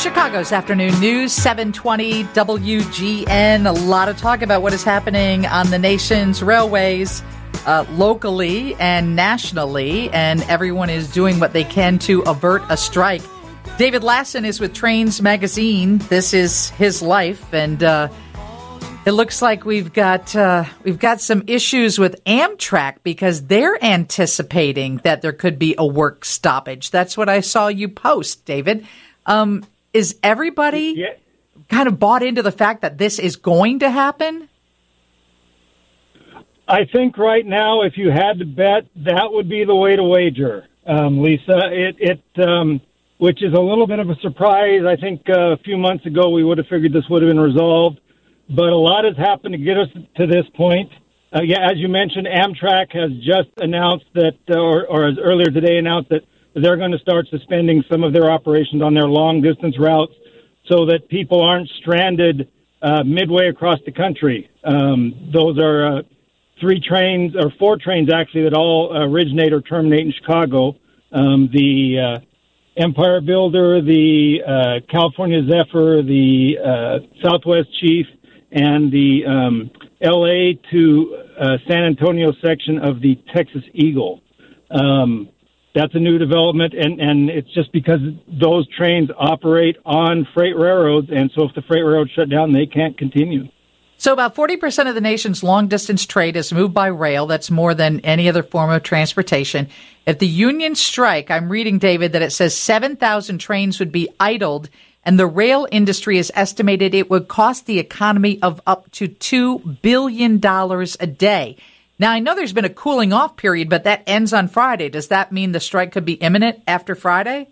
Chicago's afternoon news, 720 WGN. A lot of talk about what is happening on the nation's railways, uh, locally and nationally, and everyone is doing what they can to avert a strike. David Lassen is with Trains Magazine. This is his life, and uh, it looks like we've got uh, we've got some issues with Amtrak because they're anticipating that there could be a work stoppage. That's what I saw you post, David. Um, is everybody yeah. kind of bought into the fact that this is going to happen? I think right now, if you had to bet, that would be the way to wager, um, Lisa. It, it um, which is a little bit of a surprise. I think uh, a few months ago we would have figured this would have been resolved, but a lot has happened to get us to this point. Uh, yeah, as you mentioned, Amtrak has just announced that, uh, or, or as earlier today announced that they're going to start suspending some of their operations on their long distance routes so that people aren't stranded uh, midway across the country. Um, those are uh, three trains, or four trains actually, that all originate or terminate in Chicago. Um, the uh, Empire Builder, the uh, California Zephyr, the uh, Southwest Chief, and the um, LA to uh, San Antonio section of the Texas Eagle. Um, that's a new development, and, and it's just because those trains operate on freight railroads, and so if the freight railroads shut down, they can't continue. So, about 40% of the nation's long distance trade is moved by rail. That's more than any other form of transportation. If the union strike, I'm reading, David, that it says 7,000 trains would be idled, and the rail industry is estimated it would cost the economy of up to $2 billion a day. Now, I know there's been a cooling off period, but that ends on Friday. Does that mean the strike could be imminent after Friday?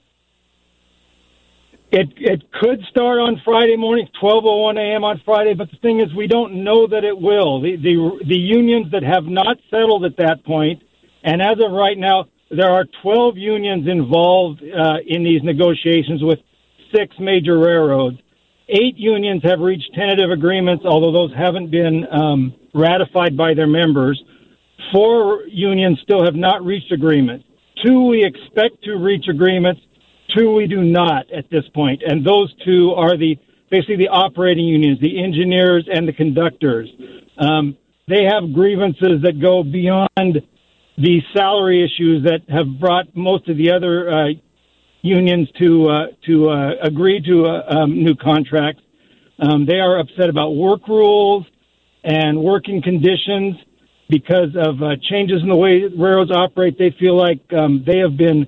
It it could start on Friday morning, 12:01 a.m. on Friday, but the thing is, we don't know that it will. The the the unions that have not settled at that point, and as of right now, there are 12 unions involved uh, in these negotiations with six major railroads. Eight unions have reached tentative agreements, although those haven't been um, ratified by their members. Four unions still have not reached agreement. Two we expect to reach agreements. Two we do not at this point. And those two are the basically the operating unions, the engineers and the conductors. Um, they have grievances that go beyond the salary issues that have brought most of the other uh, unions to uh, to uh, agree to uh, um, new contracts. Um, they are upset about work rules and working conditions because of uh, changes in the way railroads operate. They feel like um, they have been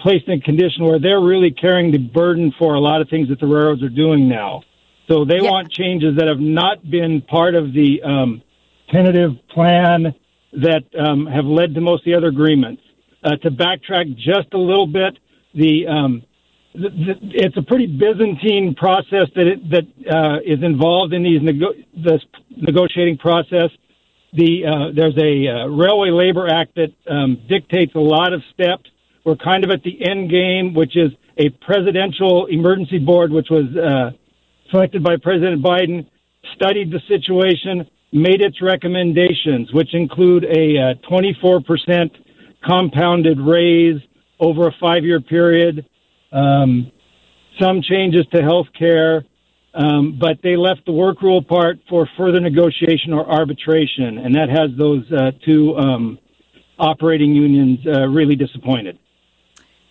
placed in a condition where they're really carrying the burden for a lot of things that the railroads are doing now. So they yeah. want changes that have not been part of the um, tentative plan that um, have led to most of the other agreements. Uh, to backtrack just a little bit, the, um, the, the it's a pretty Byzantine process that it, that uh, is involved in these nego- this negotiating process the uh, there's a uh, Railway Labor Act that um, dictates a lot of steps. We're kind of at the end game, which is a presidential emergency board, which was uh, selected by President Biden, studied the situation, made its recommendations, which include a 24% uh, compounded raise over a five-year period, um, some changes to health care, um, but they left the work rule part for further negotiation or arbitration, and that has those uh, two um, operating unions uh, really disappointed.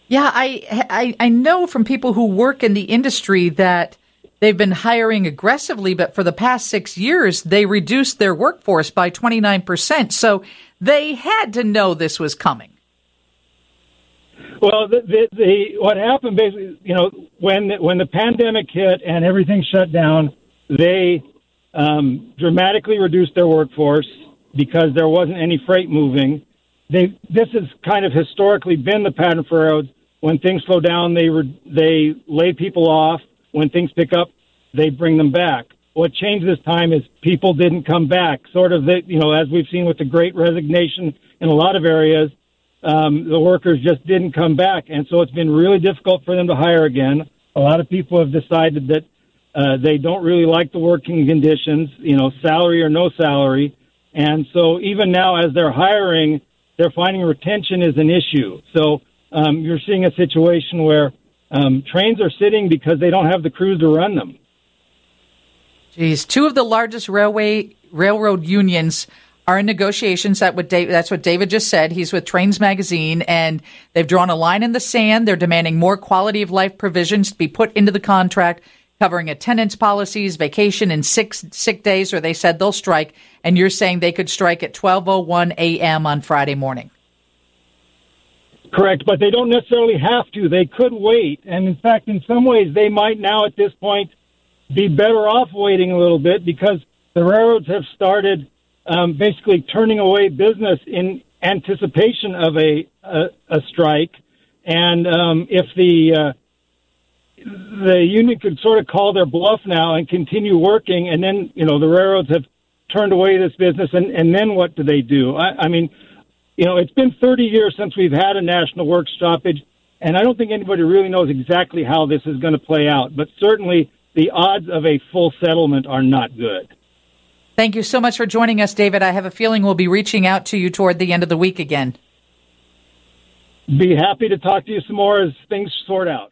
Yeah, I, I I know from people who work in the industry that they've been hiring aggressively, but for the past six years they reduced their workforce by twenty nine percent. So they had to know this was coming. Well, the, the, the what happened basically, you know, when the, when the pandemic hit and everything shut down, they um, dramatically reduced their workforce because there wasn't any freight moving. They this has kind of historically been the pattern for roads. When things slow down, they re, they lay people off. When things pick up, they bring them back. What changed this time is people didn't come back. Sort of, the, you know, as we've seen with the Great Resignation in a lot of areas, um, the workers just didn't come back, and so it's been really difficult for them to hire again. A lot of people have decided that uh, they don't really like the working conditions, you know, salary or no salary, and so even now as they're hiring, they're finding retention is an issue. So um, you're seeing a situation where Um, trains are sitting because they don't have the crews to run them. Geez, two of the largest railway railroad unions are in negotiations. That what Dave, that's what David just said. He's with Trains Magazine, and they've drawn a line in the sand. They're demanding more quality of life provisions to be put into the contract, covering attendance policies, vacation, and six sick days. Or they said they'll strike. And you're saying they could strike at 12:01 a.m. on Friday morning. Correct, but they don't necessarily have to. They could wait, and in fact, in some ways, they might now at this point be better off waiting a little bit because the railroads have started um, basically turning away business in anticipation of a a, a strike, and um, if the uh, the union could sort of call their bluff now and continue working, and then you know the railroads have turned away this business, and and then what do they do? I, I mean, you know, it's been 30 years since we've had a national work stoppage, and I don't think anybody really knows exactly how this is going to play out. But certainly, the odds of a full settlement are not good. Thank you so much for joining us, David. I have a feeling we'll be reaching out to you toward the end of the week again. Be happy to talk to you some more as things sort out.